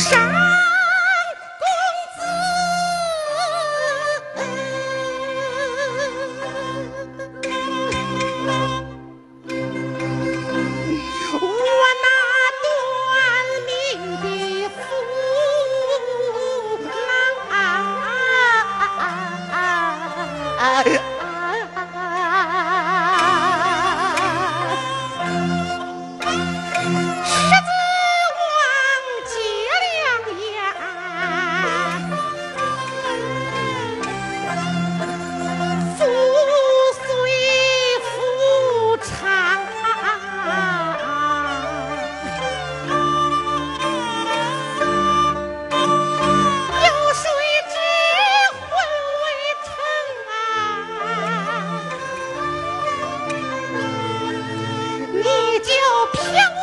山公子，我那短命的夫郎。就飘